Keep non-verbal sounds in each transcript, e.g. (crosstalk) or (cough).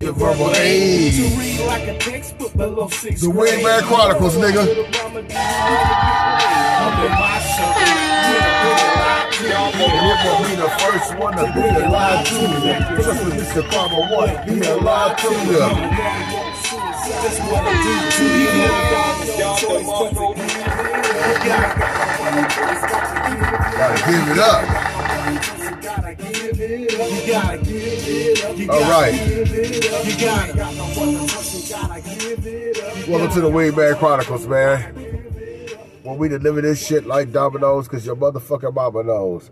The verbal age. To read like a textbook below sixth The. Wingman Chronicles, nigga. Be the first one to be alive to you. Just One, be alive to you. Gotta give it up. Gotta give it up. You gotta give it up. You All right. give it up. You gotta, gotta give it up. Welcome to the Wingman Chronicles, man. When we deliver this shit like dominoes, cause your motherfucking mama knows.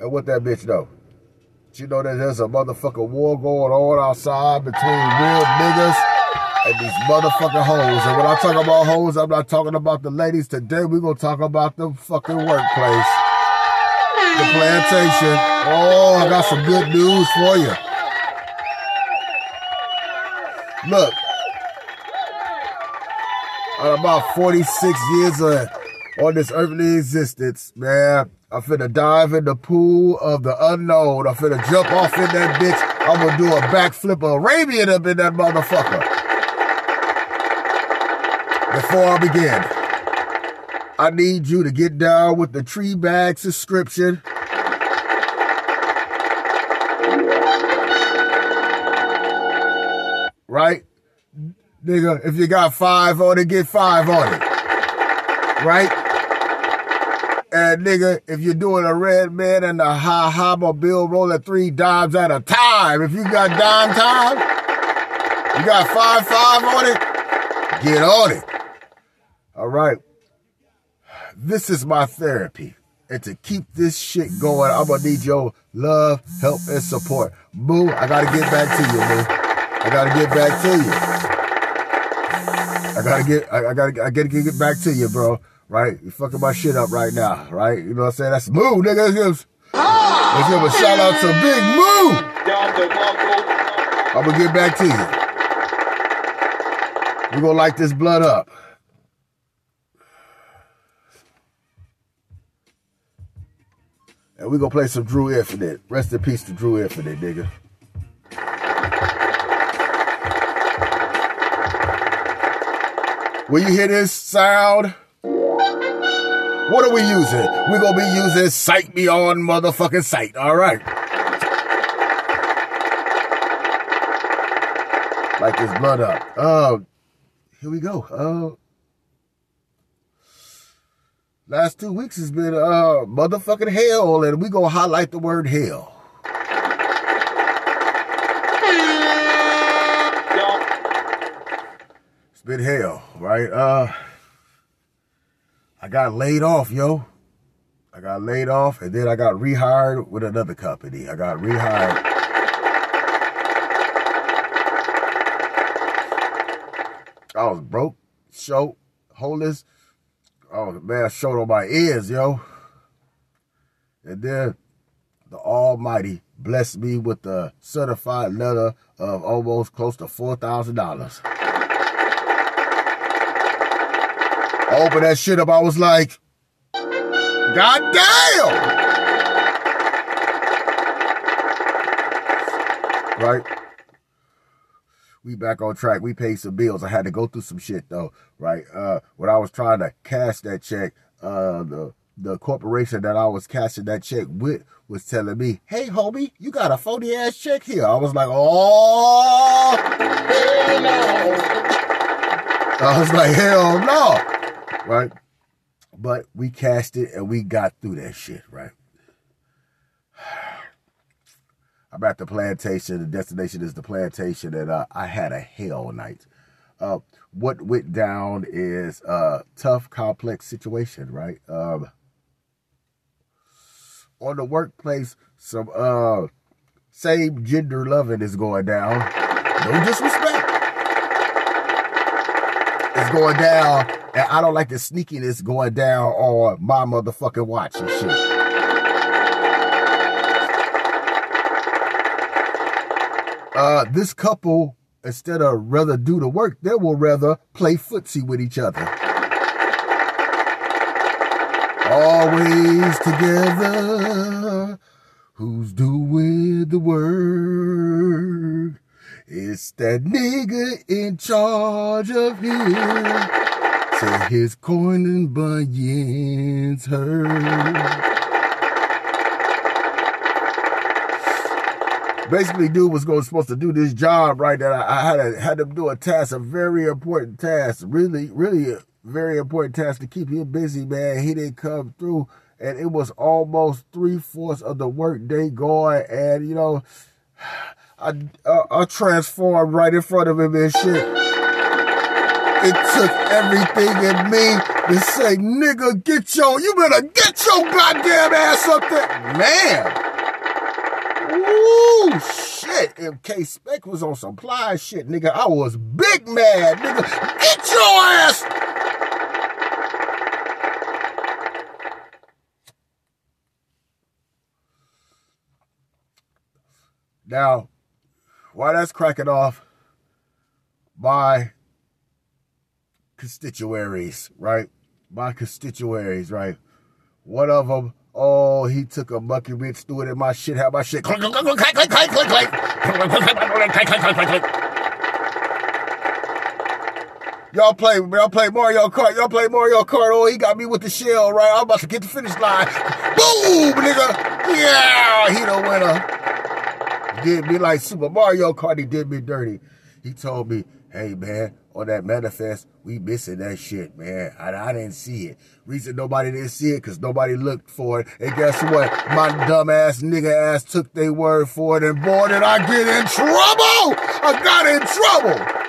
And what that bitch know? She know that there's a motherfucking war going on outside between real niggas and these motherfucking hoes. And when I talk about hoes, I'm not talking about the ladies. Today we gonna talk about the fucking workplace. The plantation. Oh, I got some good news for you. Look, on about 46 years of, on this earthly existence, man, I'm finna dive in the pool of the unknown. I'm finna jump off in that bitch. I'm gonna do a backflip Arabian up in that motherfucker. Before I begin, I need you to get down with the tree bag subscription. Right? Nigga, if you got five on it, get five on it. Right? And nigga, if you're doing a red man and a high high mobile rolling three dimes at a time, if you got dime time, you got five five on it, get on it. All right. This is my therapy. And to keep this shit going, I'm gonna need your love, help, and support. Boo, I gotta get back to you, boo. I gotta get back to you. I gotta get, I, I gotta, I gotta get back to you, bro. Right? You fucking my shit up right now, right? You know what I'm saying? That's Moo, nigga. Let's give, let's give a shout out to Big Moo. I'm gonna get back to you. We're gonna light this blood up. And we're gonna play some Drew Infinite. Rest in peace to Drew Infinite, nigga. When you hear this sound, what are we using? We're gonna be using Sight Beyond motherfucking Sight, alright? Like this blood up. Uh, here we go. Uh, last two weeks has been uh motherfucking hell, and we gonna highlight the word hell. Been hell, right? Uh, I got laid off, yo. I got laid off, and then I got rehired with another company. I got rehired. I was broke, short, homeless. Oh man, short on my ears, yo. And then the Almighty blessed me with a certified letter of almost close to four thousand dollars. I opened that shit up. I was like, God damn! Right? We back on track. We paid some bills. I had to go through some shit though, right? Uh, when I was trying to cash that check, uh, the the corporation that I was cashing that check with was telling me, "Hey, homie, you got a phony ass check here." I was like, "Oh, hell no!" I was like, "Hell no!" Right? But we cast it and we got through that shit, right? (sighs) I'm at the plantation. The destination is the plantation, and uh, I had a hell night. Uh, what went down is a tough, complex situation, right? Um, on the workplace, some uh, same gender loving is going down. No disrespect. It's going down, and I don't like the sneakiness going down on my motherfucking watch and shit. uh, this couple, instead of rather do the work, they will rather play footsie with each other. Always together, who's doing the work? It's that nigga in charge of him. Say his corn and bunions hurt. basically dude was going supposed to do this job right that I, I had to, had him do a task, a very important task, really, really a very important task to keep him busy, man. He didn't come through, and it was almost three fourths of the work day going, and you know, (sighs) I, I, I transformed right in front of him and shit. It took everything in me to say, nigga, get your, you better get your goddamn ass up there. Man. Woo, shit. If K Spec was on supply shit, nigga, I was big mad, nigga. Get your ass. Now, while that's cracking off, my constituaries, right? My constituaries, right? One of them Oh, he took a mucky bitch, threw it in my shit, had my shit. Click, click, click, click, click, click, click, click. Y'all play, y'all play Mario Kart. Y'all play Mario Kart. Oh, he got me with the shell, right? I'm about to get the finish line. Boom, nigga. Yeah, he the winner. Did me like Super Mario Kart. He did me dirty. He told me, hey, man, on that manifest, we missing that shit, man. I, I didn't see it. Reason nobody didn't see it because nobody looked for it. And guess what? My dumb ass nigga ass took their word for it, and boy, did I get in trouble! I got in trouble!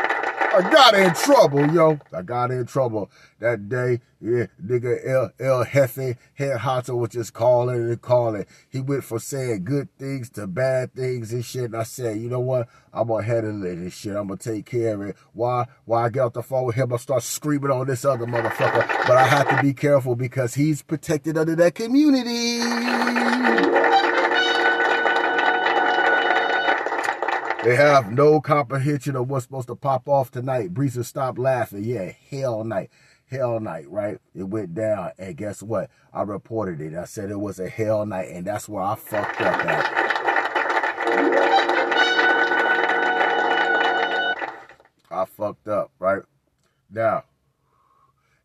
I got in trouble, yo. I got in trouble that day. Yeah, nigga El El Jefe Head Hato was just calling and calling. He went from saying good things to bad things and shit. And I said, you know what? I'm gonna handle and shit. I'm gonna take care of it. Why? Why I get off the phone with him? I start screaming on this other motherfucker. But I have to be careful because he's protected under that community. They have no comprehension of what's supposed to pop off tonight. Breeza stopped laughing. Yeah, hell night. Hell night, right? It went down. And guess what? I reported it. I said it was a hell night. And that's where I fucked up at. I fucked up, right? Now,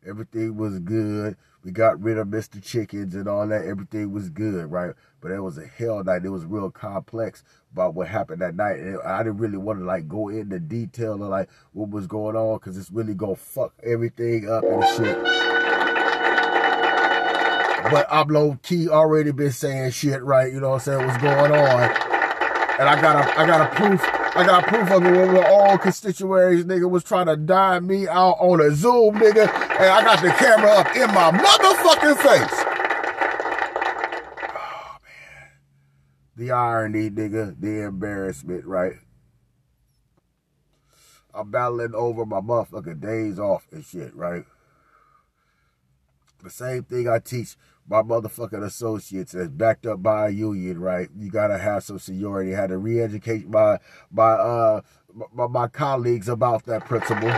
everything was good. We got rid of Mr. Chickens and all that. Everything was good, right? But it was a hell night. It was real complex about what happened that night. I didn't really want to like go into detail of like what was going on because it's really gonna fuck everything up and shit. But I'm low key already been saying shit, right? You know what I'm saying? What's going on? And I got a I got a proof. I got proof of it when all constituaries nigga was trying to dime me out on a Zoom, nigga, and I got the camera up in my motherfucking face. The irony, nigga, the embarrassment, right? I'm battling over my motherfucking days off and shit, right? The same thing I teach my motherfucking associates that's backed up by a union, right? You gotta have some seniority. I had to re-educate my my uh my, my colleagues about that principle.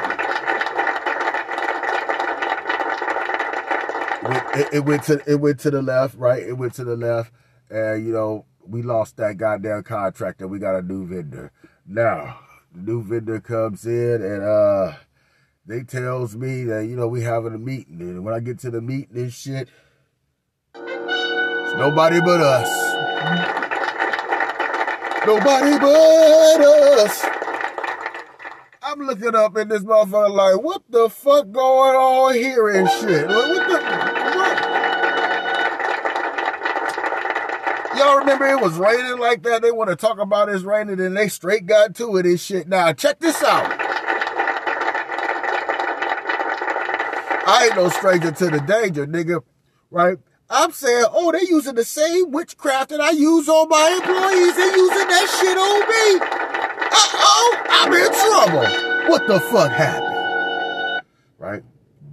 It, it, it went to it went to the left, right? It went to the left, and you know we lost that goddamn contract and we got a new vendor. Now, the new vendor comes in and uh they tells me that, you know, we having a meeting. And when I get to the meeting and shit, it's nobody but us. Nobody but us. I'm looking up in this motherfucker like, what the fuck going on here and shit the Y'all remember it was raining like that? They want to talk about it's raining and they straight got to it and shit. Now, check this out. I ain't no stranger to the danger, nigga. Right? I'm saying, oh, they using the same witchcraft that I use on my employees. They using that shit on me. Uh-oh, I'm in trouble. What the fuck happened? Right?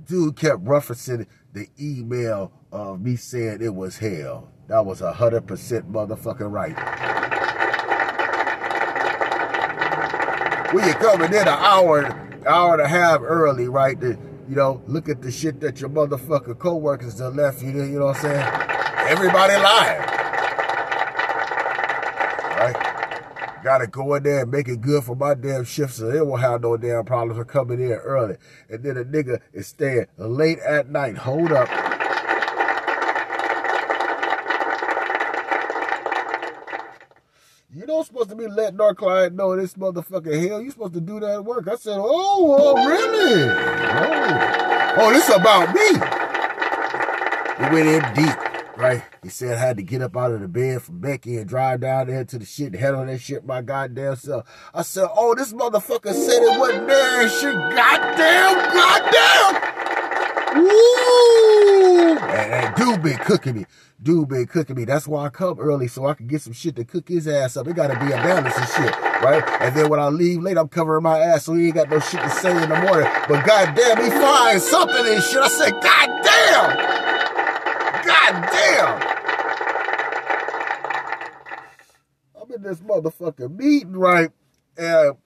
Dude kept referencing the email of me saying it was hell. That was a hundred percent motherfucking right. When you're coming in an hour, hour and a half early, right? To, you know, look at the shit that your motherfucker co-workers done left you. You know what I'm saying? Everybody lying. Right? Gotta go in there and make it good for my damn shift so they won't have no damn problems for coming in early. And then a nigga is staying late at night. Hold up. You don't supposed to be letting our client know this motherfucking hell. You supposed to do that work. I said, oh, oh really? Oh, oh this about me. We went in deep, right? He said I had to get up out of the bed from Becky and drive down there to the shit and head on that shit my goddamn self. I said, oh, this motherfucker said it wasn't there and shit. Goddamn, goddamn. Woo! And, and dude been cooking me. Dude been cooking me. That's why I come early so I can get some shit to cook his ass up. It gotta be a balance and shit, right? And then when I leave late, I'm covering my ass so he ain't got no shit to say in the morning. But goddamn, he finds something and shit. I said, goddamn! Goddamn! I'm in this motherfucking meeting, right? And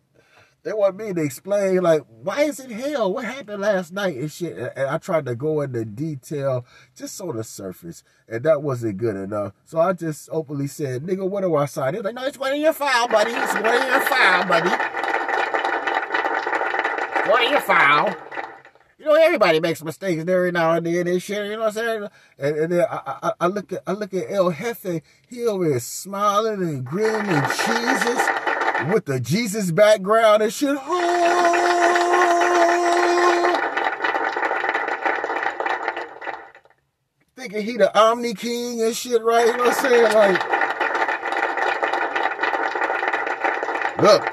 they want me to explain, like, why is it hell? What happened last night and shit? And I tried to go into detail just on the surface, and that wasn't good enough. So I just openly said, nigga, what do I sign? He was like, no, it's one in your file, buddy. It's one in your file, buddy. One in your file. You know, everybody makes mistakes every now and then and shit. You know what I'm saying? And, and then I, I, I look at I look at El Jefe. He over here smiling and grinning and cheeses with the Jesus background and shit. Thinking he the Omni King and shit, right? You know what I'm saying? Like, look,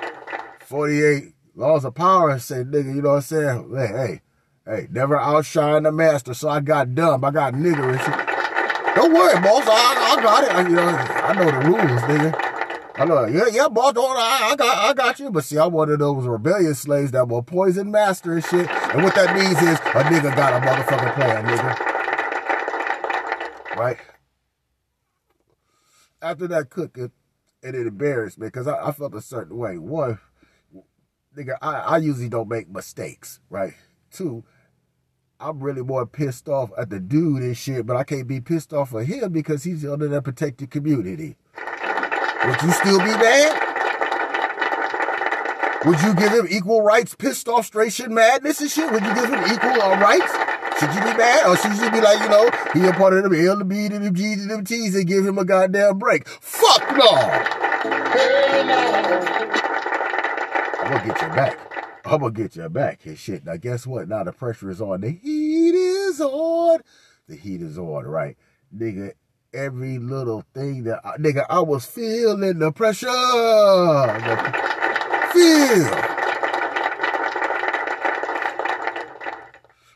48 laws of power say, nigga, you know what I'm saying? Hey, hey, hey, never outshine the master. So I got dumb. I got nigger and shit. Don't worry, boss. I, I got it. I, you know, I know the rules, nigga. I know, yeah, yeah, boss, I, I got, I got you. But see, I'm one of those rebellious slaves that will poison master and shit. And what that means is a nigga got a motherfucking plan, nigga. Right? After that cooking, and it embarrassed me because I, I, felt a certain way. One, nigga, I, I usually don't make mistakes, right? Two, I'm really more pissed off at the dude and shit, but I can't be pissed off at him because he's under that protected community. Would you still be mad? Would you give him equal rights, pissed off, straight shit madness and shit? Would you give him equal uh, rights? Should you be mad? Or should you be like, you know, he a part of them L, the B, to the G, to them T's and give him a goddamn break? Fuck no! I'm gonna get you back. I'm gonna get your back and shit. Now guess what? Now the pressure is on. The heat is on. The heat is on, right? Nigga, every little thing that I, nigga, I was feeling the pressure. The feel.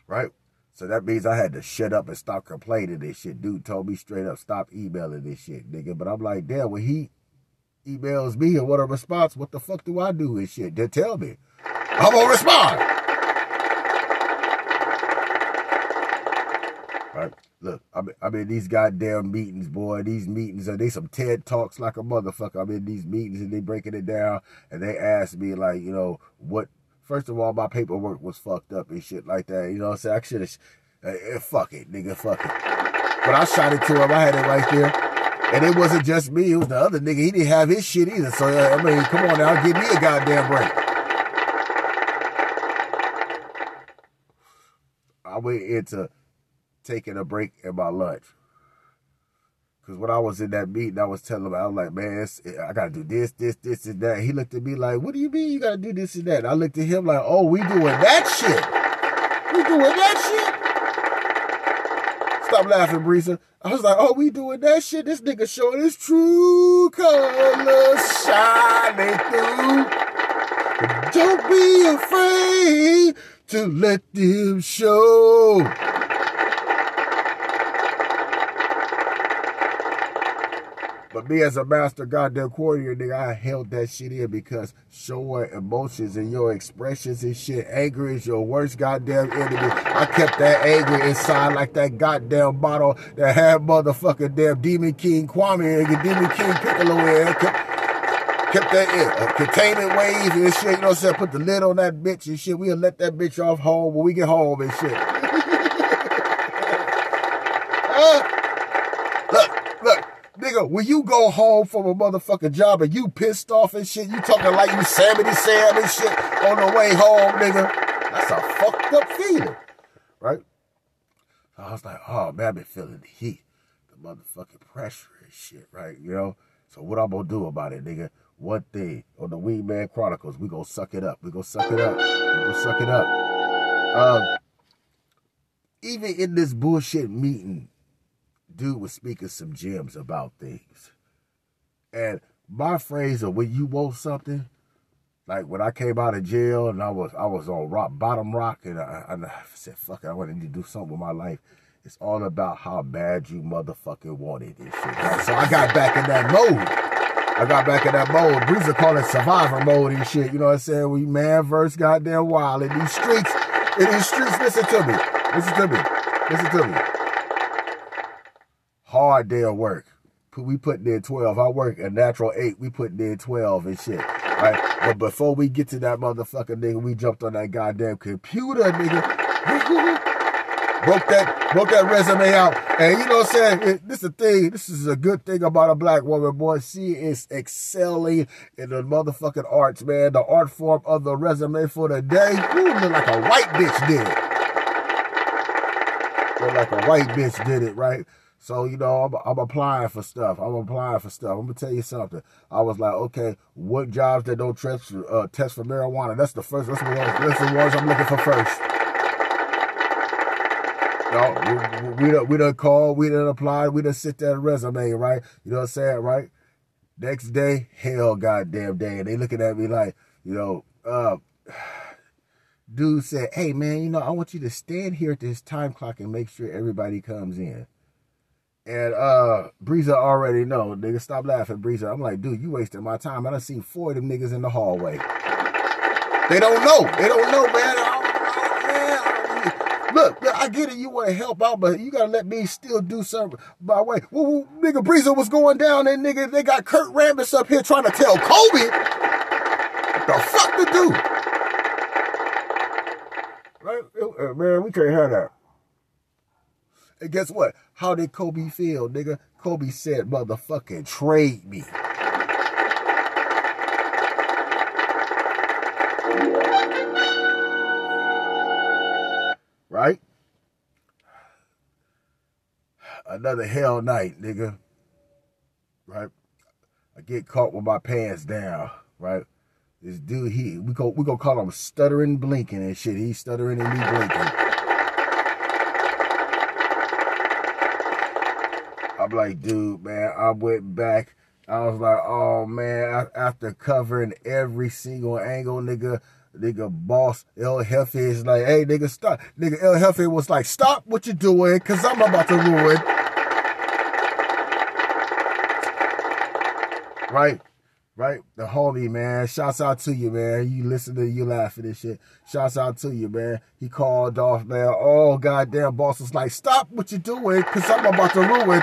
Right? So that means I had to shut up and stop complaining this shit. Dude told me straight up, stop emailing this shit, nigga. But I'm like, damn, when he emails me and what a response, what the fuck do I do with shit? Then tell me. I'm gonna respond. Look, I'm, I'm in these goddamn meetings, boy. These meetings are they some TED talks like a motherfucker. I'm in these meetings and they breaking it down and they ask me like, you know, what? First of all, my paperwork was fucked up and shit like that. You know what I'm saying? I should have. Uh, fuck it, nigga, fuck it. But I shot it to him. I had it right there. And it wasn't just me. It was the other nigga. He didn't have his shit either. So, uh, I mean, come on now. Give me a goddamn break. I went into taking a break in my lunch. Because when I was in that meeting, I was telling him, I was like, man, I got to do this, this, this, and that. He looked at me like, what do you mean you got to do this and that? I looked at him like, oh, we doing that shit. We doing that shit. Stop laughing, Breeza. I was like, oh, we doing that shit. This nigga showing his true colors shining through. Don't be afraid to let them show. But me as a master goddamn warrior, nigga, I held that shit in because showing emotions and your expressions and shit, anger is your worst goddamn enemy. I kept that anger inside like that goddamn bottle that had motherfucking damn Demon King Kwame and Demon King Piccolo in. Kept, that in. A containment wave and shit, you know what I'm saying? Put the lid on that bitch and shit. We'll let that bitch off home when we get home and shit. uh, (laughs) look, look, nigga, Nigga, when you go home from a motherfucking job and you pissed off and shit, you talking like you Sammy Sam and shit on the way home, nigga. That's a fucked up feeling, right? So I was like, oh man, I've been feeling the heat, the motherfucking pressure and shit, right? You know? So what I'm gonna do about it, nigga? One thing on the Wingman Chronicles, we gonna suck it up. We gonna suck it up. We gonna suck it up. Um, even in this bullshit meeting, dude was speaking some gems about things. And my phrase of when you want something, like when I came out of jail and I was I was on rock bottom rock and I, I said, fuck it, I wanted to do something with my life. It's all about how bad you motherfucking wanted this shit. Right? So I got back in that mode. I got back in that mode. Breezer call it survivor mode and shit. You know what I'm saying? We man verse goddamn wild in these streets. In these streets, listen to me. Listen to me. Listen to me. Hard day of work. We put in 12. I work a natural 8. We put in 12 and shit. Right? But before we get to that motherfucker, nigga, we jumped on that goddamn computer, nigga. (laughs) broke that broke that resume out. And you know what I'm saying? It, this is a thing. This is a good thing about a black woman, boy. She is excelling in the motherfucking arts, man. The art form of the resume for the day. Ooh, look like a white bitch did it. Look like a white bitch did it, right? So, you know, I'm, I'm, applying for stuff. I'm applying for stuff. I'm going to tell you something. I was like, okay, what jobs that don't test, uh, test for marijuana? That's the first, that's the, ones, that's the ones I'm looking for first. No, we, we, done, we done call, we don't apply, we don't sit that resume, right? You know what I'm saying, right? Next day, hell goddamn day. And they looking at me like, you know, uh, (sighs) dude said, hey man, you know, I want you to stand here at this time clock and make sure everybody comes in. And uh Breezer already know, nigga, stop laughing, Breeza. I'm like, dude, you wasting my time. I done seen four of them niggas in the hallway. They don't know. They don't know, man. Look, I get it. You want to help out, but you gotta let me still do something my way. Well, well, nigga, Breezer was going down, and nigga, they got Kurt Rambis up here trying to tell Kobe what the fuck to do. Right, uh, man, we can't have that. And guess what? How did Kobe feel, nigga? Kobe said, motherfucking trade me. Another hell night, nigga. Right? I get caught with my pants down, right? This dude, he we go we gonna call him stuttering blinking and shit. He's stuttering and me blinking. I'm like, dude, man, I went back. I was like, oh man, after covering every single angle, nigga, nigga, boss El Jefe is like, hey, nigga, stop. Nigga, El Jefe was like, stop what you're doing, cause I'm about to ruin. Right? Right? The homie, man. Shouts out to you, man. You listen to you laughing and shit. Shouts out to you, man. He called off, man. Oh, goddamn, boss was like, stop what you're doing, cause I'm about to ruin.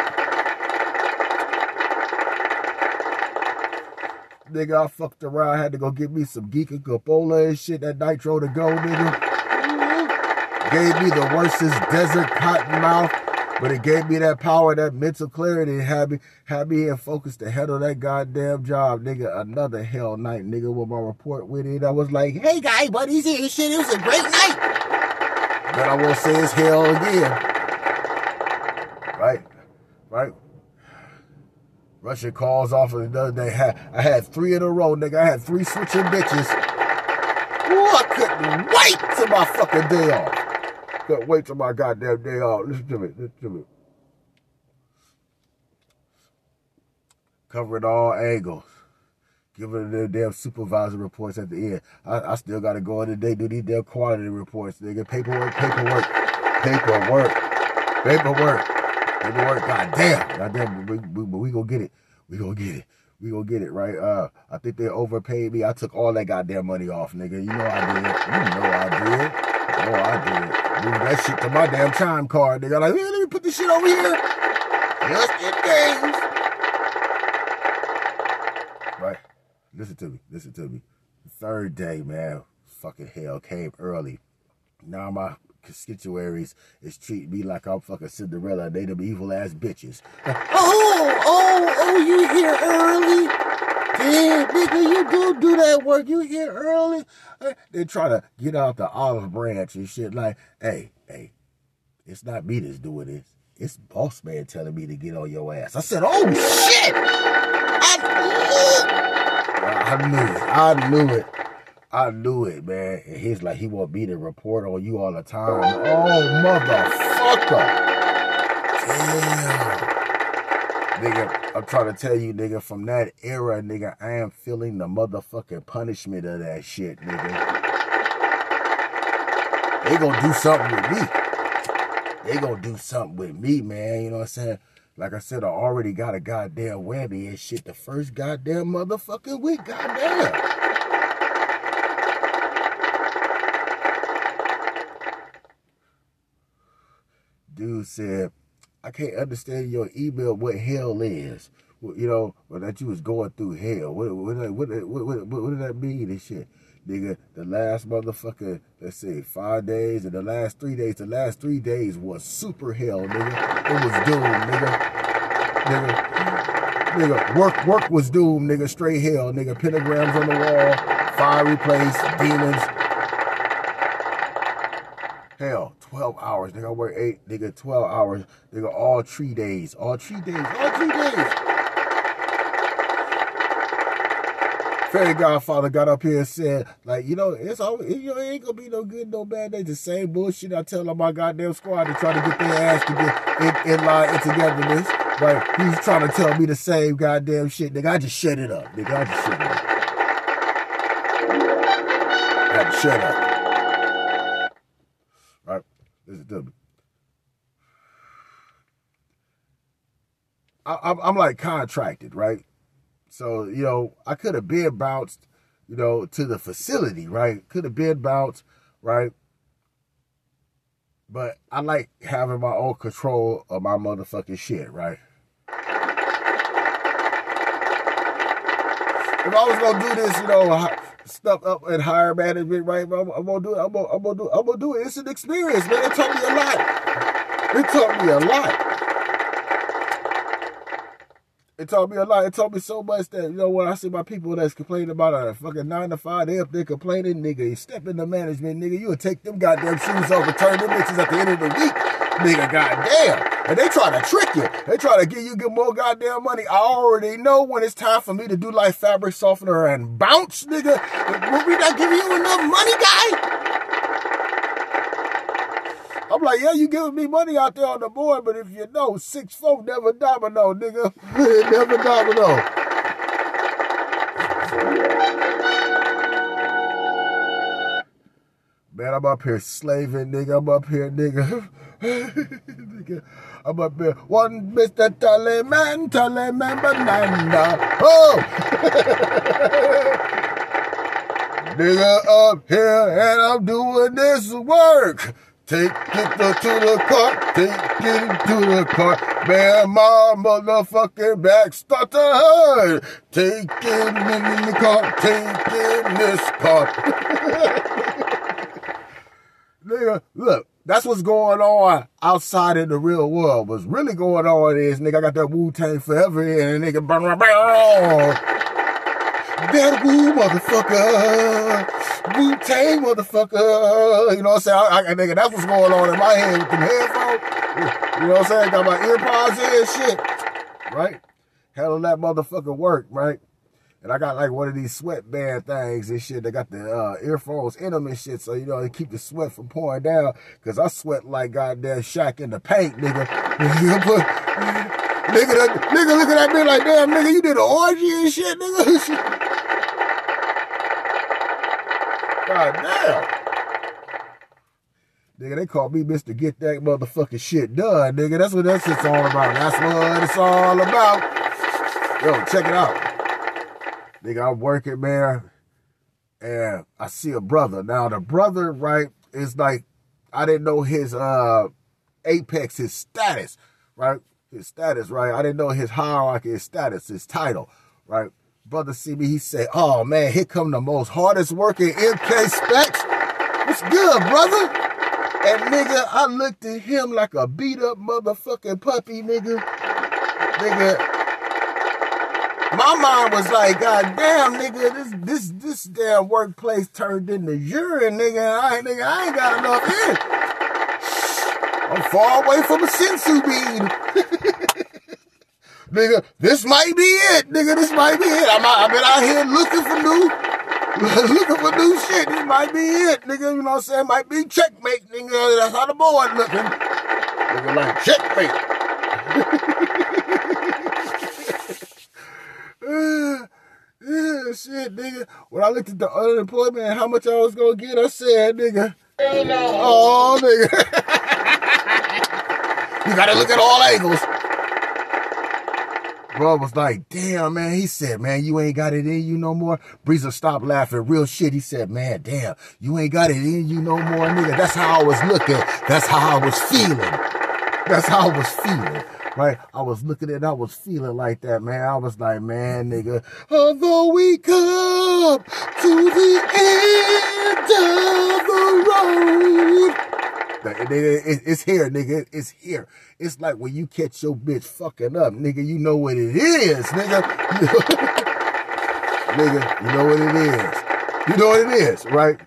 Nigga. I fucked around. Had to go get me some Geek and Capola and shit. That nitro to go, nigga. Gave me the worstest desert cotton mouth. But it gave me that power, that mental clarity, had me, had me here focused to handle that goddamn job, nigga. Another hell night, nigga, with my report with it. I was like, hey, guy, buddies here, shit, it was a great night. But I won't say it's hell again. Right? Right? Russia calls off of the other day. I had three in a row, nigga. I had three switching bitches. Ooh, I couldn't wait till my fucking day off. Couldn't wait till my goddamn day off. Listen to me. Listen to me. Covering all angles. Giving the damn supervisor reports at the end. I, I still got to go in today, do these damn quality reports, nigga. Paperwork, paperwork, paperwork, paperwork. Paperwork, goddamn, goddamn, but we, we, we gonna get it. We gonna get it. We gonna get it, right? Uh, I think they overpaid me. I took all that goddamn money off, nigga. You know I did. You know I did. Know I did. Move that shit to my damn time card, nigga. Like, let me put this shit over here. Just in case. Right. Listen to me. Listen to me. Third day, man. Fucking hell came early. Now my constituaries is treating me like I'm fucking Cinderella they them evil ass bitches. (laughs) oh, oh, oh, you here early? Damn, nigga, you do do that work. You here early? Uh, they try to get out the olive branch and shit like, hey, hey, it's not me that's doing this. It's boss man telling me to get on your ass. I said, oh shit! I knew it. I knew it. I knew it, man. And he's like, he want me to report on you all the time. Oh, motherfucker. Damn. Nigga, I'm trying to tell you, nigga, from that era, nigga, I am feeling the motherfucking punishment of that shit, nigga. They gonna do something with me. They gonna do something with me, man. You know what I'm saying? Like I said, I already got a goddamn whammy and shit. The first goddamn motherfucking week, goddamn. dude said, I can't understand your email what hell is. You know, or that you was going through hell. What what what what, what, what, did that mean and shit? Nigga, the last motherfucker, let's say five days, and the last three days, the last three days was super hell, nigga. It was doom, nigga. Nigga. Nigga, work work was doomed, nigga. Straight hell, nigga. Pentagrams on the wall, fiery place, demons, Hell, 12 hours. Nigga, I work eight, nigga, 12 hours. Nigga, all three days. All three days. All three days. Fairy Godfather got up here and said, like, you know, it's always, you know, it ain't gonna be no good, no bad They The same bullshit I tell on my goddamn squad to try to get their ass to get in, in line and togetherness. Right? He's trying to tell me the same goddamn shit. Nigga, I just shut it up. Nigga, I just shut it up. I shut up. Me. I, I'm like contracted, right? So, you know, I could have been bounced, you know, to the facility, right? Could have been bounced, right? But I like having my own control of my motherfucking shit, right? If I was gonna do this, you know, stuff up and higher management, right? I'm, I'm, gonna do it. I'm gonna, I'm gonna do it. I'm gonna do it. It's an experience, man. It taught me a lot. It taught me a lot. It taught me a lot. It taught me so much that, you know, when I see my people that's complaining about a fucking nine to five, they up there complaining, nigga, you step into management, nigga, you would take them goddamn shoes off and turn them bitches at the end of the week. Nigga, goddamn. And they try to trick you. They try to get you get more goddamn money. I already know when it's time for me to do like fabric softener and bounce, nigga. Will we not giving you enough money, guy? I'm like, yeah, you giving me money out there on the board, but if you know, six four never domino, nigga. (laughs) never domino. Man, I'm up here slaving, nigga. I'm up here, nigga. (laughs) (laughs) I'm up here. One Mr. Tallyman, Tallyman Banana. Oh! (laughs) nigga up here and I'm doing this work. Take it to the car, take it to the car. Man, my motherfucking back start to hurt. Take it in the car, take it in this car. (laughs) Nigga, look, that's what's going on outside in the real world. What's really going on is, nigga, I got that Wu-Tang forever and nigga, bang, bang, that Wu motherfucker. Wu-Tang motherfucker. You know what I'm saying? I, I, nigga, that's what's going on in my head with them headphones. You know what I'm saying? Got my earpods in and shit. Right? Hell that motherfucker work, right? And I got like one of these sweatband things and shit. They got the uh, earphones in them and shit. So, you know, they keep the sweat from pouring down. Cause I sweat like goddamn Shaq in the paint, nigga. (laughs) nigga, that, nigga, look at that man like, damn, nigga, you did an orgy and shit, nigga. (laughs) God damn. Nigga, they call me Mr. Get That Motherfucking Shit Done, nigga. That's what that shit's all about. That's what it's all about. Yo, check it out. Nigga, I'm working, man, and I see a brother. Now, the brother, right, is like, I didn't know his uh apex, his status, right? His status, right? I didn't know his hierarchy, his status, his title, right? Brother see me, he said, oh man, here come the most hardest working MK Spext. What's good, brother? And nigga, I looked at him like a beat up motherfucking puppy, nigga. Nigga. My mind was like, God damn, nigga, this this this damn workplace turned into urine, nigga. I ain't nigga, I ain't got enough in. I'm far away from a senzu bean. (laughs) nigga, this might be it, nigga. This might be it. I'm, I've been out here looking for new, (laughs) looking for new shit. This might be it, nigga. You know what I'm saying? Might be checkmate, nigga. That's how the board looking. Nigga like checkmate. (laughs) uh, (sighs) yeah, shit, nigga. When I looked at the unemployment and how much I was gonna get, I said, nigga, oh, nigga. (laughs) you gotta look at all angles. Bro was like, damn, man. He said, man, you ain't got it in you no more. Breezer stopped laughing. Real shit. He said, man, damn, you ain't got it in you no more, nigga. That's how I was looking. That's how I was feeling. That's how I was feeling. Right? I was looking at I was feeling like that, man. I was like, man, nigga, although we come to the end of the road. It's here, nigga. It's here. It's like when you catch your bitch fucking up, nigga. You know what it is, nigga. (laughs) nigga, you know what it is. You know what it is, right?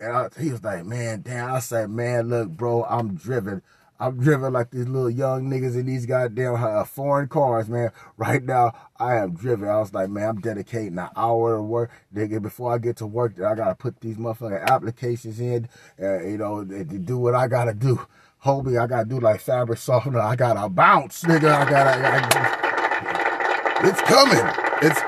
And I, he was like, man, damn. I said, man, look, bro, I'm driven. I'm driven like these little young niggas in these goddamn uh, foreign cars, man. Right now, I am driven. I was like, man, I'm dedicating an hour of work. Nigga, before I get to work, I gotta put these motherfucking applications in, uh, you know, to do what I gotta do. Homie, I gotta do like fabric softener. I gotta bounce, nigga. I gotta, I, (laughs) it's coming. It's,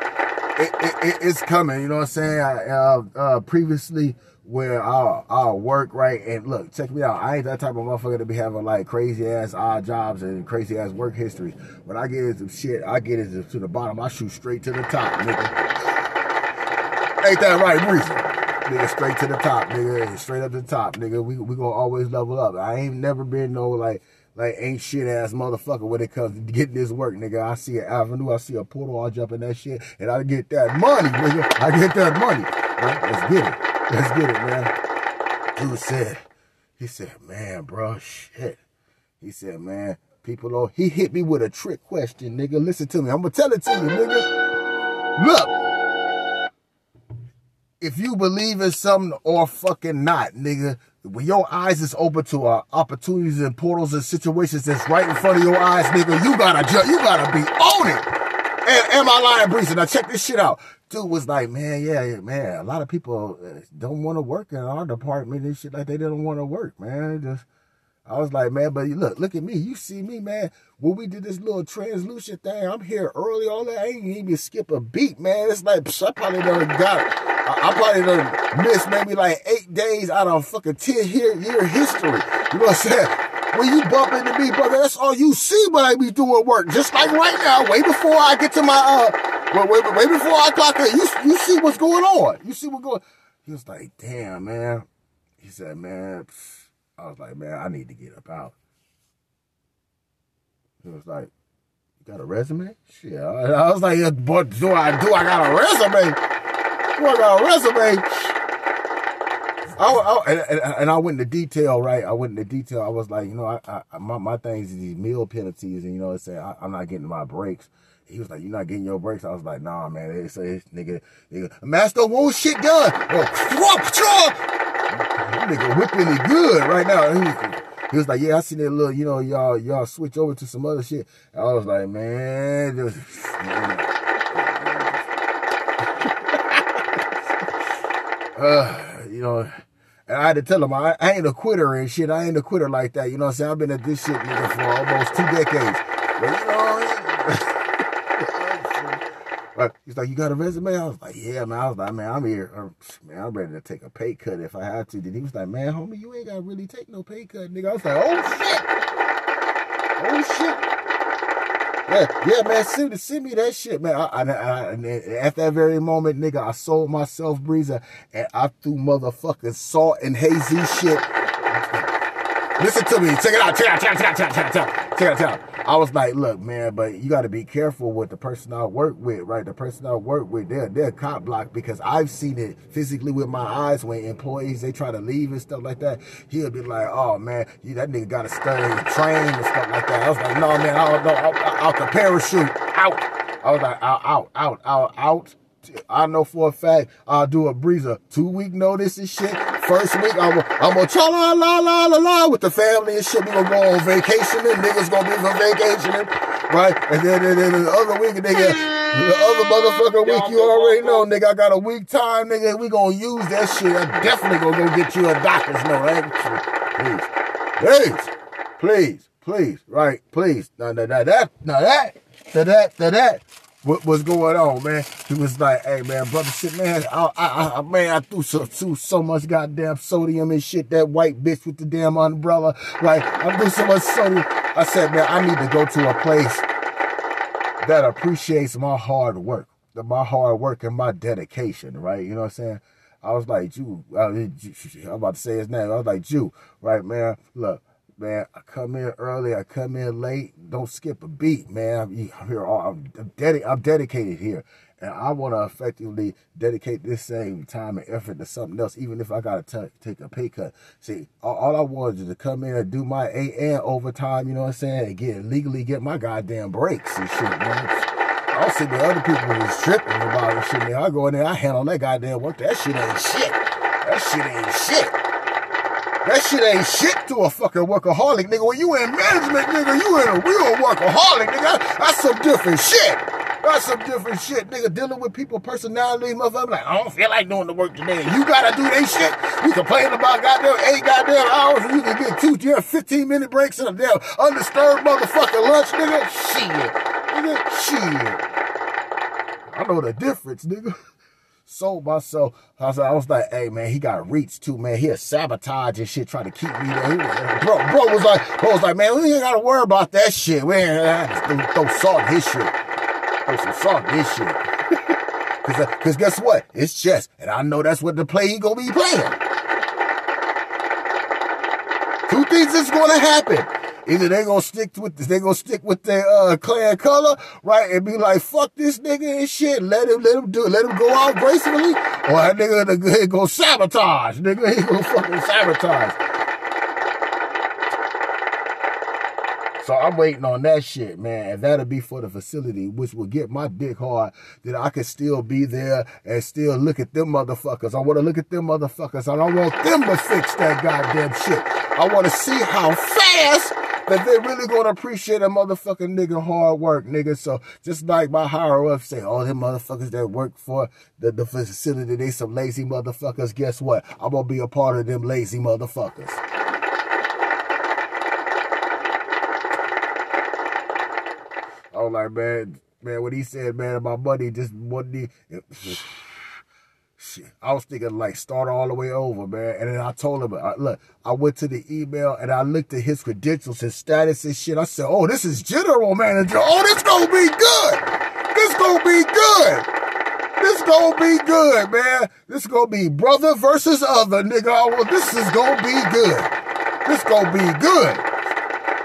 it, it, it's coming. You know what I'm saying? I, uh, uh, previously, where I'll, I'll work right and look, check me out. I ain't that type of motherfucker to be having like crazy ass odd jobs and crazy ass work history. When I get into shit, I get into to the bottom. I shoot straight to the top, nigga. Ain't that right, Reason? Nigga, straight to the top, nigga. Straight up the top, nigga. We we gonna always level up. I ain't never been no like like ain't shit ass motherfucker when it comes to getting this work, nigga. I see an avenue, I see a portal, I'll jump in that shit, and I get that money, nigga. I get that money. Right? Let's get it. Let's get it, man. Dude said, he said, man, bro, shit. He said, man, people oh, he hit me with a trick question, nigga. Listen to me. I'm gonna tell it to you, nigga. Look. If you believe in something or fucking not, nigga, when your eyes is open to uh, opportunities and portals and situations that's right in front of your eyes, nigga, you gotta ju- you gotta be on it. And, am I lying, Breezy? Now check this shit out dude was like, man, yeah, man, a lot of people uh, don't want to work in our department and shit like they don't want to work, man. Just, I was like, man, but look, look at me. You see me, man. When we did this little translucent thing, I'm here early, all that. I ain't even skip a beat, man. It's like, I probably done got, I, I probably done missed maybe like eight days out of fucking 10 year, year history. You know what I'm saying? When you bump into me, brother, that's all you see when I be doing work. Just like right now, way before I get to my, uh, Wait, wait, wait before I clock in, you, you see what's going on. You see what's going He was like, damn, man. He said, man, I was like, man, I need to get up out. He was like, you got a resume? Shit. I, was like, but do I, do I got a resume? Do I got a resume? I, I, and, and, I went into detail, right? I went into detail. I was like, you know, I, I my, my things is these meal penalties, and you know, say I'm not getting my breaks. He was like, "You're not getting your breaks." I was like, "Nah, man." They say, "Nigga, nigga, master won't shit done." Oh, nigga whipping it good right now. He, he, was like, "Yeah, I seen that little, you know, y'all y'all switch over to some other shit." I was like, "Man, just." (laughs) uh, you know. And I had to tell him I, I, ain't a quitter and shit. I ain't a quitter like that. You know what I'm saying? I've been at this shit nigga for almost two decades. But you know, (laughs) Like, he's like, you got a resume? I was like, yeah, man. I was like, man, I'm here. Man, I'm ready to take a pay cut if I had to. Then he was like, man, homie, you ain't got to really take no pay cut, nigga. I was like, oh, shit. Oh, shit. Yeah, yeah, man, send, send me that shit, man. I, I, I, at that very moment, nigga, I sold myself Breezer and I threw motherfucking salt and hazy shit. Listen to me. It out. Check it out. Check it out. Check it out. Check it out. Check it out. Check it out. I was like, look, man, but you got to be careful with the person I work with, right? The person I work with, they're they're cop block because I've seen it physically with my eyes when employees they try to leave and stuff like that. He'll be like, oh man, you, that nigga got to and train and stuff like that. I was like, no, man, I don't know. I'll, I'll parachute out. I was like, out, out, out, out, out. I know for a fact I'll do a breezer two week notice and shit. First week I'm I'm gonna cha la la la la la with the family and shit. We gonna go on vacation and niggas gonna be on vacationing, right? And then, and then the other week, nigga, the other motherfucker week, you already know, nigga. I got a week time, nigga. We gonna use that shit. I'm definitely gonna go get you a doctor's note, right? Please, please, please, please, right? Please, now, now, now that, now that, now that, now that what was going on, man. He was like, hey, man, brother, shit, man, I, I, I man, I threw so, threw so much goddamn sodium and shit, that white bitch with the damn umbrella. Like, I threw so much sodium. I said, man, I need to go to a place that appreciates my hard work, my hard work and my dedication, right? You know what I'm saying? I was like, Jew, uh, I'm about to say his name. I was like, Jew, right, man? Look, man. I come in early, I come in late. Don't skip a beat, man. I'm here. All, I'm, dedi- I'm dedicated here, and I want to effectively dedicate this same time and effort to something else, even if I got to take a pay cut. See, all, all, I wanted is to come in and do my eight and overtime. You know what I'm saying? And get legally get my goddamn breaks and shit, man. I was sitting there, other people was tripping about it shit, man. I go in there, I handle that goddamn work. That shit ain't shit. That shit ain't shit. That shit ain't shit to a fucking workaholic, nigga. When you in management, nigga, you in a real workaholic, nigga. That's some different shit. That's some different shit, nigga. Dealing with people, personality, motherfucker. Like, I don't feel like doing the work today. You gotta do that shit. You complain about goddamn eight goddamn hours and you can get two, damn 15 minute breaks and a damn undisturbed motherfucking lunch, nigga. Shit. Nigga, shit. I know the difference, nigga (laughs) sold myself. I was, I was like, hey man, he got reach too, man. He'll sabotage and shit, trying to keep me there. bro, bro was like, bro was like, man, we ain't gotta worry about that shit. We ain't throw, throw salt in his shit. Throw some salt in his shit. (laughs) Cause, uh, Cause guess what? It's chess. And I know that's what the play he gonna be playing. Two things is gonna happen. Either they gonna stick with they gonna stick with their uh, clan color, right, and be like, fuck this nigga and shit. Let him let him do it. Let him go out gracefully, or that nigga (laughs) he go sabotage. Nigga, he gonna fucking sabotage. So I'm waiting on that shit, man. And that'll be for the facility, which will get my dick hard that I can still be there and still look at them motherfuckers. I want to look at them motherfuckers. I don't want them to fix that goddamn shit. I want to see how fast that they really gonna appreciate a motherfucking nigga hard work, nigga. So just like my higher ups say, all them motherfuckers that work for the, the facility, they some lazy motherfuckers. Guess what? I'm gonna be a part of them lazy motherfuckers. I was like, man, man, what he said, man, my money just wasn't. Shit. I was thinking like start all the way over, man. And then I told him, look, I went to the email and I looked at his credentials, his status and shit. I said, oh, this is general manager. Oh, this gonna be good. This gonna be good. This gonna be good, man. This gonna be brother versus other, nigga. This is gonna be good. This gonna be good.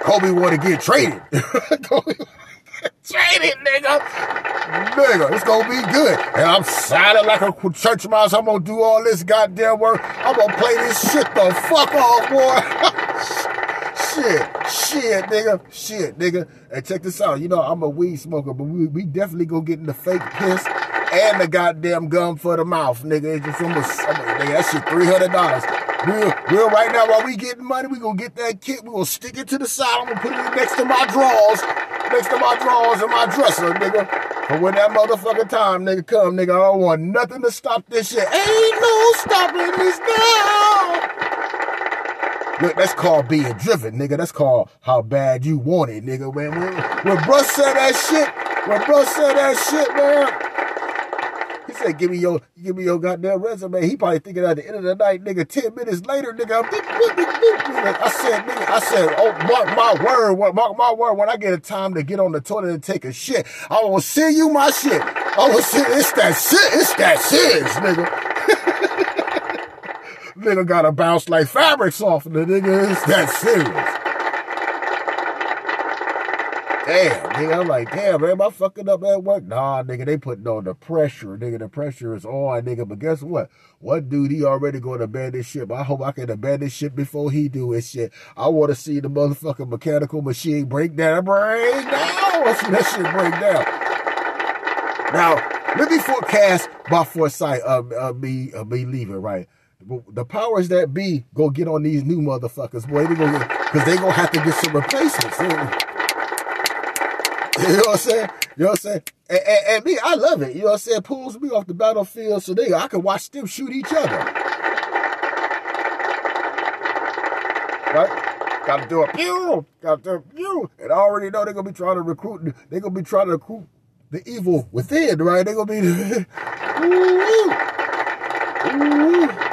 Kobe wanna get traded. (laughs) (laughs) traded, nigga nigga, it's gonna be good. And I'm silent like a church mouse. I'm gonna do all this goddamn work. I'm gonna play this shit the fuck off, boy. (laughs) shit, shit, nigga, shit, nigga. And check this out. You know, I'm a weed smoker, but we, we definitely gonna get in the fake piss and the goddamn gum for the mouth, nigga. It's just almost, nigga, that shit $300. Real, real right now, while we getting money, we gonna get that kit. We gonna stick it to the side. I'm gonna put it next to my drawers, next to my drawers and my dresser, nigga. But when that motherfucking time, nigga, come, nigga, I don't want nothing to stop this shit. Ain't no stopping this now. Look, that's called being driven, nigga. That's called how bad you want it, nigga. When, when, when bruh said that shit, when bruh said that shit, man, said, give me your, give me your goddamn resume. He probably thinking at the end of the night, nigga, 10 minutes later, nigga, I said, nigga, I said, oh, mark my word, mark my word, when I get a time to get on the toilet and take a shit, I will send you my shit. I will send, it's that shit, it's that shit, nigga. (laughs) nigga gotta bounce like fabrics off of the nigga, it's that serious. Damn, nigga. I'm like, damn, man, am I fucking up at work? Nah, nigga, they putting on the pressure, nigga. The pressure is on, nigga. But guess what? What dude, he already going to abandon ship. I hope I can abandon ship before he do his shit. I want to see the motherfucking mechanical machine break down, break down. Want to see that shit break down. Now, let me forecast my foresight of, of me, of me leaving, right? the powers that be go get on these new motherfuckers, boy. They gonna because they gonna have to get some replacements. You know what I'm saying? You know what I'm saying? And, and, and, me, I love it. You know what I'm saying? Pulls me off the battlefield so they I can watch them shoot each other. Right? Gotta do a pew, gotta do a pew. And I already know they're gonna be trying to recruit, they're gonna be trying to recruit the evil within, right? They're gonna be. (laughs)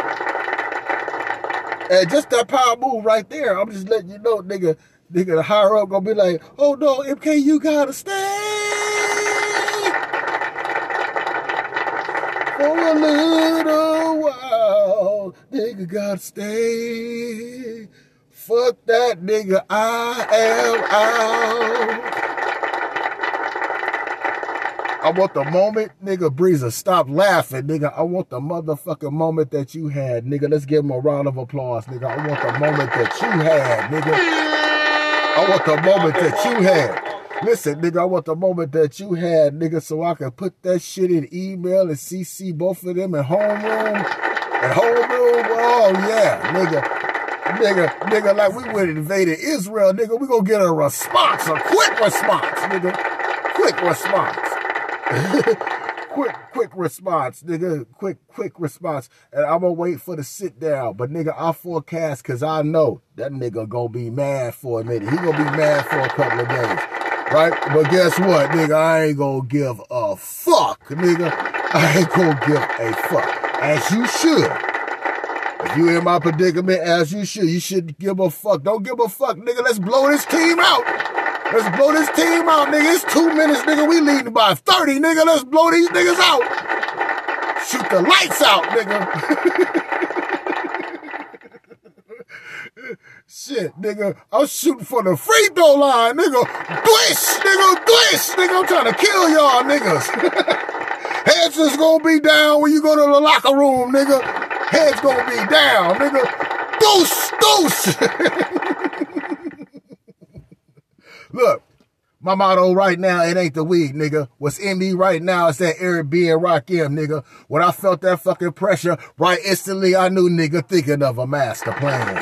And just that power move right there, I'm just letting you know, nigga, nigga, the higher up gonna be like, oh no, MK, you gotta stay for a little while. Nigga gotta stay. Fuck that nigga, I am out. I want the moment, nigga, Breezer, stop laughing, nigga. I want the motherfucking moment that you had, nigga. Let's give him a round of applause, nigga. I want the moment that you had, nigga. I want the moment that you had. Listen, nigga, I want the moment that you had, nigga, so I can put that shit in email and CC both of them in homeroom. At homeroom, oh yeah, nigga. Nigga, nigga, like we went and invaded Israel, nigga. We gonna get a response, a quick response, nigga. Quick response. (laughs) quick, quick response, nigga. Quick, quick response. And I'm gonna wait for the sit down. But nigga, I forecast cause I know that nigga gonna be mad for a minute. He gonna be mad for a couple of days. Right? But guess what, nigga? I ain't gonna give a fuck, nigga. I ain't gonna give a fuck. As you should. If you in my predicament, as you should, you should give a fuck. Don't give a fuck, nigga. Let's blow this team out. Let's blow this team out, nigga. It's two minutes, nigga. We leading by 30, nigga. Let's blow these niggas out. Shoot the lights out, nigga. (laughs) Shit, nigga. I'm shooting for the free throw line, nigga. Blish, nigga, blish, nigga. I'm trying to kill y'all niggas. (laughs) Heads is gonna be down when you go to the locker room, nigga. Heads gonna be down, nigga. Deuce, deuce. (laughs) Look, my motto right now, it ain't the weed, nigga. What's in me right now is that Eric B and Rakim, nigga. When I felt that fucking pressure, right instantly I knew, nigga, thinking of a master plan.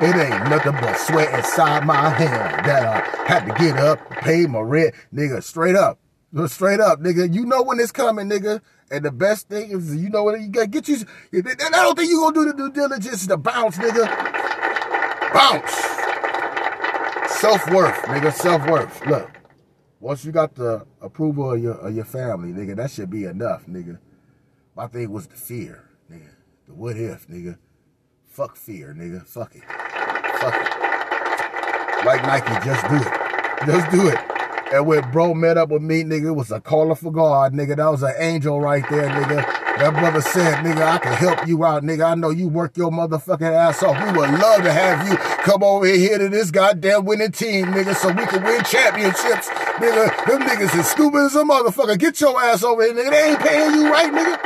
It ain't nothing but sweat inside my hand that I had to get up, pay my rent, nigga, straight up. Straight up, nigga. You know when it's coming, nigga. And the best thing is, you know what, you gotta get you, And I don't think you gonna do the due diligence to bounce, nigga. Bounce. Self-worth, nigga, self-worth. Look, once you got the approval of your, of your family, nigga, that should be enough, nigga. My thing was the fear, nigga. The what if, nigga. Fuck fear, nigga. Fuck it. Fuck it. Like Nike, just do it. Just do it. And when bro met up with me, nigga, it was a caller for God, nigga. That was an angel right there, nigga. That brother said, nigga, I can help you out, nigga. I know you work your motherfucking ass off. We would love to have you come over here to this goddamn winning team, nigga, so we can win championships. Nigga, them niggas is stupid as a motherfucker. Get your ass over here, nigga. They ain't paying you right, nigga.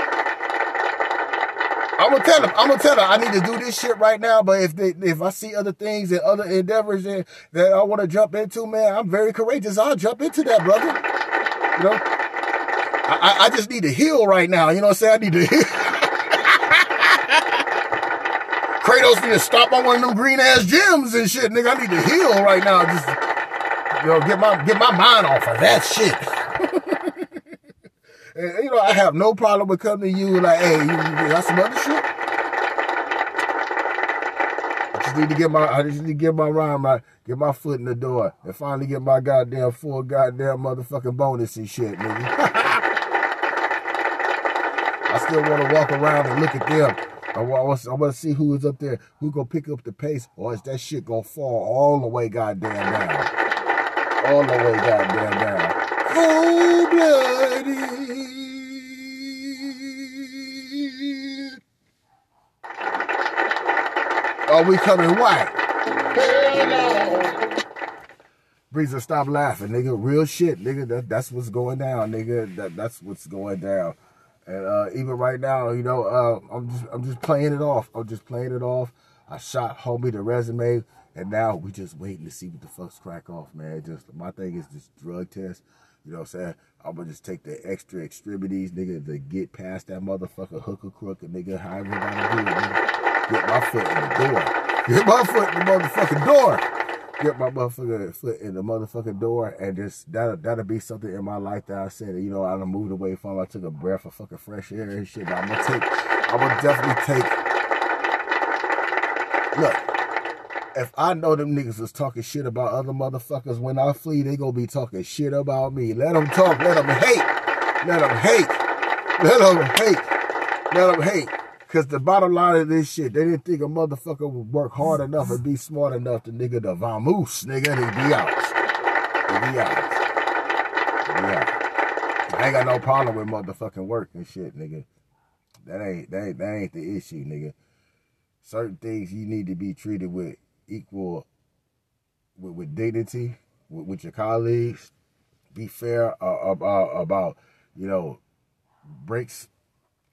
I'm gonna tell them. I'm gonna tell them. I need to do this shit right now. But if they, if I see other things and other endeavors that, that I want to jump into, man, I'm very courageous. I'll jump into that, brother. You know, I, I just need to heal right now. You know what I'm saying? I need to heal. Kratos need to stop on one of them green ass gyms and shit, nigga. I need to heal right now. Just you know, get my get my mind off of that shit. (laughs) and, you know, I have no problem with coming to you like, hey, you, you got some other shit. I just need to get my I just need to get my rhyme right, get my foot in the door, and finally get my goddamn full goddamn motherfucking bonus and shit, nigga. (laughs) I still want to walk around and look at them. I want, I want to see who is up there, who gonna pick up the pace, or is that shit gonna fall all the way goddamn down? All the way goddamn down. Cold blooded. Are we coming white? Breezer, stop laughing, nigga. Real shit, nigga. That, that's what's going down, nigga. That, that's what's going down. And uh, even right now, you know, uh, I'm just I'm just playing it off. I'm just playing it off. I shot homie the resume, and now we just waiting to see what the fuck's crack off, man. Just my thing is this drug test. You know what I'm saying? I'm gonna just take the extra extremities, nigga, to get past that motherfucker hooker crook and nigga, however you gotta do it, nigga. Get my foot in the door. Get my foot in the motherfucking door. Get my motherfucking foot in the motherfucking door and just that'll that'll be something in my life that I said, you know, I done moved away from. I took a breath of fucking fresh air and shit. I'm gonna take I'm gonna definitely take look, if I know them niggas was talking shit about other motherfuckers when I flee, they gonna be talking shit about me. Let them talk. Let them hate. Let them hate. Let them hate. Let them hate. Cause the bottom line of this shit, they didn't think a motherfucker would work hard enough and be smart enough to nigga the vamoose, nigga. They be out. They be out. They be out. I ain't got no problem with motherfucking work and shit, nigga. That ain't that ain't that ain't the issue, nigga. Certain things you need to be treated with equal with, with dignity with, with, your colleagues. Be fair uh, about about you know breaks.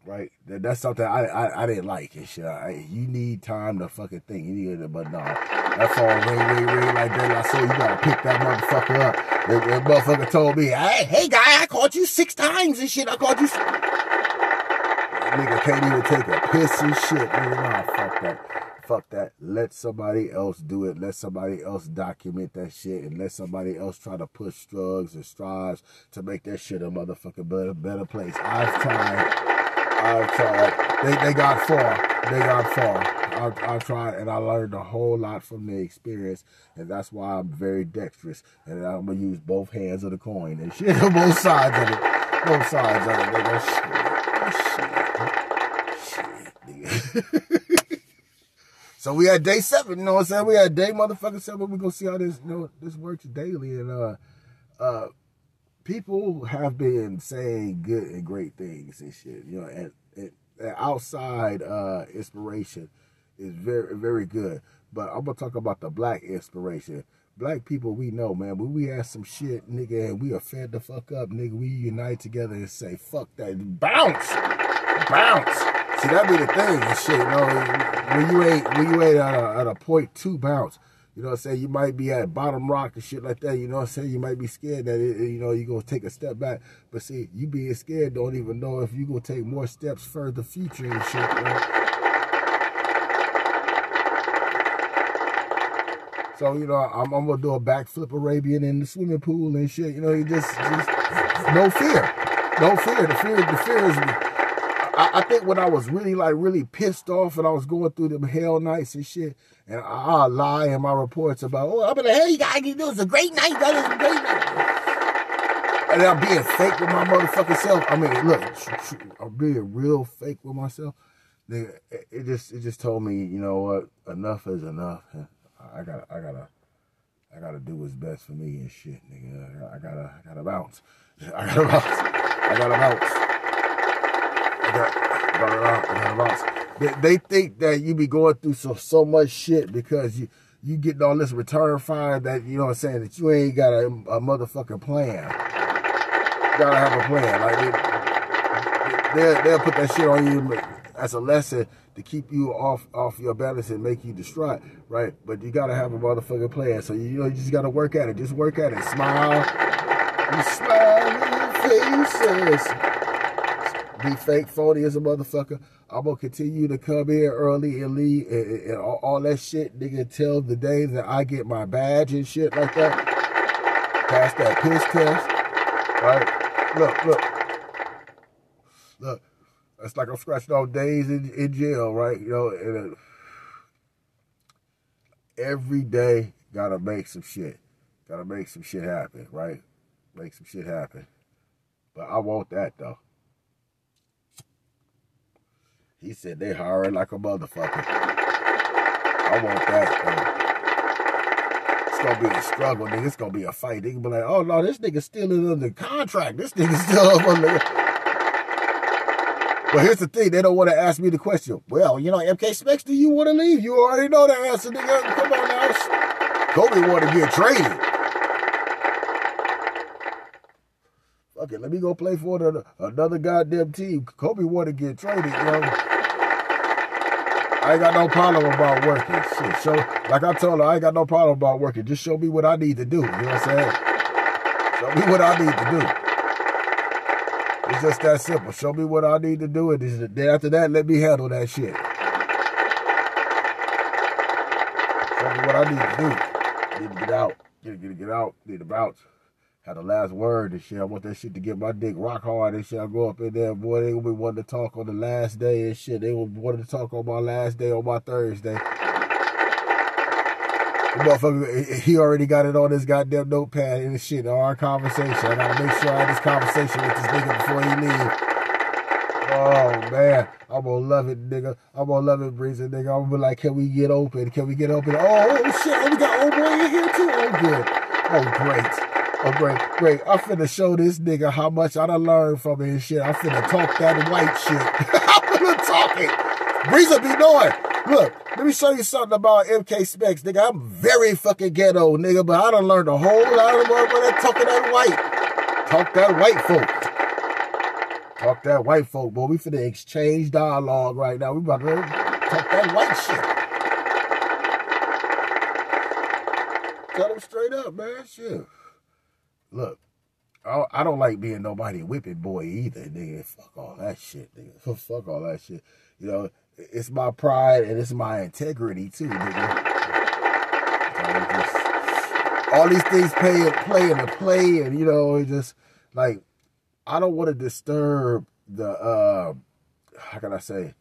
Right, that, that's something I, I I didn't like and shit. I, you need time to fucking think. You need it, but no, that phone ring ring like that. I saw you gotta pick that motherfucker up. That, that motherfucker told me, hey, hey guy, I called you six times and shit. I called you. That nigga can't even take a piss and shit. Nigga, nah, fuck that. Fuck that. Let somebody else do it. Let somebody else document that shit and let somebody else try to push drugs and strives to make that shit a motherfucking better, better place. I've tried. I've tried. They, they got far. They got far. I've, I've tried and I learned a whole lot from the experience. And that's why I'm very dexterous. And I'm to use both hands of the coin and shit. (laughs) On both sides of it. Both sides of it. Nigga. Shit. Shit. Shit. (laughs) So we had day seven, you know what I'm saying? We had day motherfucking seven. We're gonna see how this you know this works daily. And uh uh people have been saying good and great things and shit, you know, and, and, and outside uh inspiration is very very good. But I'm gonna talk about the black inspiration. Black people we know, man, when we have some shit, nigga, and we are fed the fuck up, nigga, we unite together and say, fuck that. Bounce! Bounce! See, that be the thing and shit, you know, when you ain't, when you ain't at a, at a point two bounce, you know what I'm saying? You might be at bottom rock and shit like that. You know what I'm saying? You might be scared that, it, you know, you're going to take a step back. But see, you being scared don't even know if you're going to take more steps further future and shit, right? So, you know, I'm, I'm going to do a backflip Arabian in the swimming pool and shit. You know, you just, just no fear. No fear. The fear, the fear is I, I, think when I was really like really pissed off and I was going through them hell nights and shit, and I, I lie in my reports about, oh, I'm in the hell you got guys, it was a great night, that was a great night. And I'm being fake with my motherfucking self. I mean, look, I'm being real fake with myself. Nigga, it just it just told me, you know what, enough is enough. I gotta I gotta I gotta do what's best for me and shit, nigga. I gotta I gotta bounce. (laughs) I gotta bounce. I gotta bounce. They, they think that you be going through so so much shit because you you getting all this return fire that you know what I'm saying that you ain't got a, a motherfucking plan. You gotta have a plan. Like they, they'll, they'll put that shit on you as a lesson to keep you off off your balance and make you distraught, right? But you gotta have a motherfucking plan. So you know you just gotta work at it. Just work at it. Smile. You smile in your faces be fake, phony as a motherfucker. I'm gonna continue to come here early and leave and, and all, all, that shit, nigga, until the day that I get my badge and shit like that. Pass that piss test. Right? Look, look. Look. It's like I'm scratching off days in, in jail, right? You know, and, uh, every day gotta make some shit. Gotta make some shit happen, right? Make some shit happen. But I want that though. He said they hiring like a motherfucker. I want that. Though. It's gonna be a struggle, nigga. It's gonna be a fight. They can be like, oh no, this nigga still under contract. This nigga still under. But here's the thing, they don't want to ask me the question. Well, you know, MK Spext, do you want to leave? You already know the answer, nigga. Come on now. Kobe want to get traded. Fuck it, let me go play for another goddamn team. Kobe want to get traded, yo. I ain't got no problem about working. Shit, show like I told her, I ain't got no problem about working. Just show me what I need to do. You know what I'm saying? Show me what I need to do. It's just that simple. Show me what I need to do, and then after that, let me handle that shit. Show me what I need to do. Need to get out. Get get get out. Need to bounce. Had the last word and shit. I want that shit to get my dick rock hard and shit. I go up in there, boy. They gonna be wanting to talk on the last day and shit. They gonna wanting to talk on my last day on my Thursday. The motherfucker, he already got it on his goddamn notepad and shit. Our conversation. I gotta make sure I have this conversation with this nigga before he leave. Oh man, I'm gonna love it, nigga. I'm gonna love it, Breezy, nigga. I'm gonna be like, can we get open? Can we get open? Oh, oh shit, oh, we got old boy in here too. Oh good. Oh great. Oh great, great. I'm finna show this nigga how much I done learned from his shit. I'm finna talk that white shit. (laughs) I'm finna talk it. Breezy be knowing. Look, let me show you something about MK Spext, nigga. I'm very fucking ghetto, nigga, but I done learned a whole lot of motherfucker talking that white. Talk that white folk. Talk that white folk, boy. We finna exchange dialogue right now. We about to talk that white shit. Tell them straight up, man. Shit. Look, I, don't like being nobody whipping boy either, nigga. Fuck all that shit, nigga. (laughs) Fuck all that shit. You know, it's my pride and it's my integrity too, nigga. all these things play and play and play, and you know, it just like I don't want to disturb the uh how can I say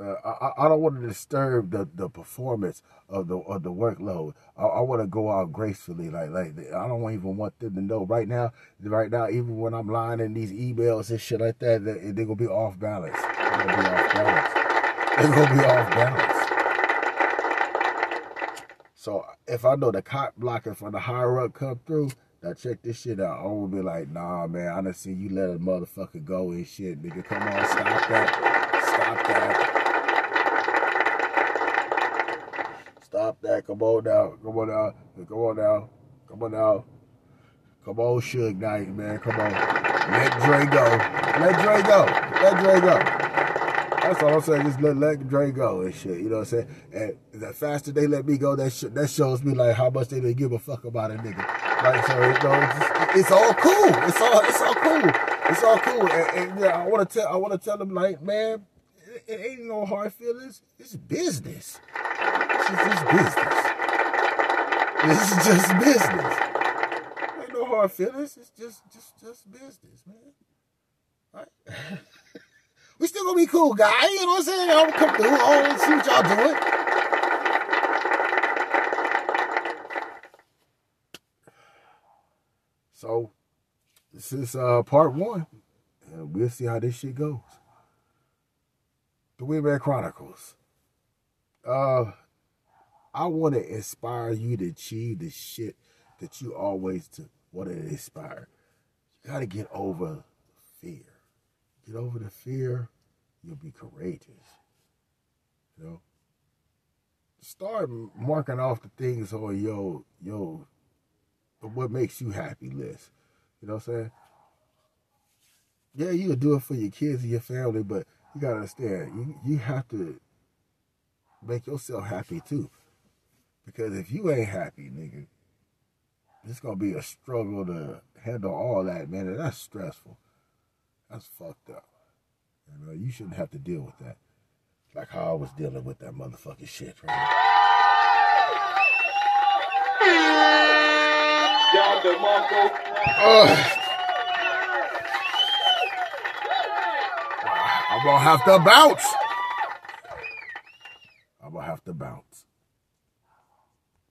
uh, I, I don't want to disturb the, the performance of the of the workload. I, I want to go out gracefully. Like like I don't even want them to know right now. Right now, even when I'm lying in these emails and shit like that, they're, they're gonna be off balance. They're gonna be off balance. They're gonna be off balance. So if I know the cop blocking from the higher up come through, now check this shit out. I will be like, nah, man, I done see you let a motherfucker go and shit, nigga. Come on, stop that. Stop that. Stop that. Come on now. Come on now. Come on now. Come on now. Come on, Suge Knight, man. Come on. Let Dre go. Let Dre go. Let Dre go. That's all I'm saying. Just let, let Dre go and shit. You know what I'm saying? And the faster they let me go, that sh- that shows me like how much they didn't give a fuck about a nigga. Like so, you know, it's, it's all cool. It's all it's all cool. It's all cool. And, and yeah, I want to tell I want to tell them like, man, it, it ain't no hard feelings. It's business. Is just business. This is just business. Ain't no hard feelings. It's just just just business, man. (laughs) We still gonna be cool, guys. You know what I'm saying? I'm gonna come through. I to see what y'all doing. So this is uh part one. And we'll see how this shit goes. The Wingman Chronicles. Uh I want to inspire you to achieve the shit that you always want to inspire. You got to get over fear. Get over the fear, you'll be courageous. You know? Start marking off the things on your, your, what makes you happy list. You know what I'm saying? Yeah, you'll do it for your kids and your family, but you got to understand, you, you have to make yourself happy too. Because if you ain't happy, nigga, it's gonna be a struggle to handle all that, man. And that's stressful. That's fucked up. You know, you shouldn't have to deal with that. Like how I was dealing with that motherfucking shit, right? Uh, I'm gonna have to bounce.